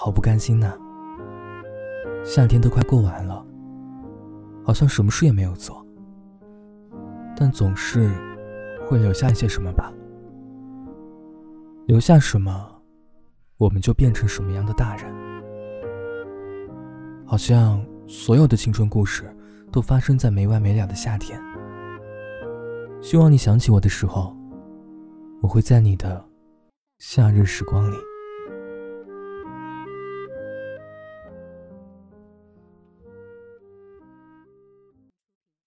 好不甘心呐。夏天都快过完了好像什么事也没有做但总是会留下一些什么吧。留下什么我们就变成什么样的大人。好像所有的青春故事都发生在没完没了的夏天。希望你想起我的时候我会在你的夏日时光里